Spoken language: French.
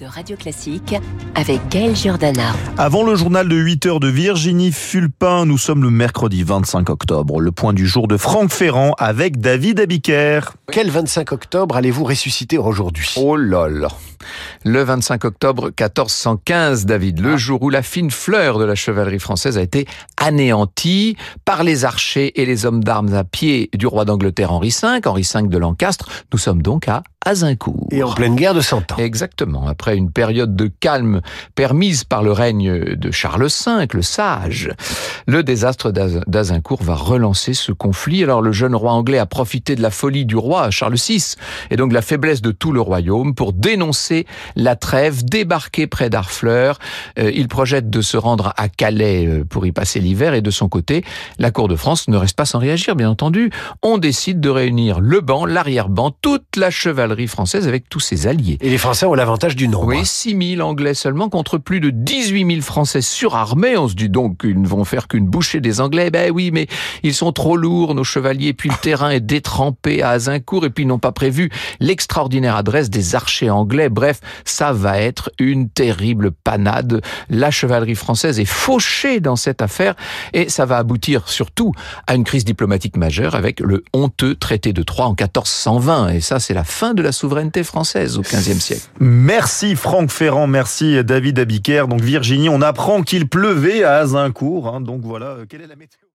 de Radio Classique avec Gaël Giordana. Avant le journal de 8 heures de Virginie Fulpin, nous sommes le mercredi 25 octobre. Le point du jour de Franck Ferrand avec David Abiker. Quel 25 octobre allez-vous ressusciter aujourd'hui? Oh là Le 25 octobre 1415, David, le jour où la fine fleur de la chevalerie française a été anéantie par les archers et les hommes d'armes à pied du roi d'Angleterre Henri V, Henri V de Lancastre. Nous sommes donc à Azincourt. Et en pleine guerre de Cent Ans. Exactement. Après une période de calme permise par le règne de Charles V, le sage, le désastre d'Azincourt va relancer ce conflit. Alors le jeune roi anglais a profité de la folie du roi Charles VI et donc de la faiblesse de tout le royaume pour dénoncer la trêve, débarquer près d'Arfleur. Euh, il projette de se rendre à Calais euh, pour y passer l'hiver et de son côté, la cour de France ne reste pas sans réagir, bien entendu. On décide de réunir le banc, l'arrière-banc, toute la chevalerie française avec tous ses alliés. Et les Français ont l'avantage du nombre. Oui, 6 000 Anglais seulement contre plus de 18 000 Français surarmés. On se dit donc qu'ils ne vont faire qu'une bouchée des Anglais. Ben oui, mais ils sont trop lourds, nos chevaliers. Puis le terrain est détrempé à Azincourt et puis ils n'ont pas prévu l'extraordinaire adresse des archers anglais. Bref, ça va être une terrible panade. La chevalerie française est fauchée dans cette affaire et ça va aboutir surtout à une crise diplomatique majeure avec le honteux traité de Troyes en 1420. Et ça, c'est la fin de la souveraineté française au XVe siècle. Merci Franck Ferrand, merci David Abiker. Donc Virginie, on apprend qu'il pleuvait à Azincourt. Hein. donc voilà, quelle est la météo?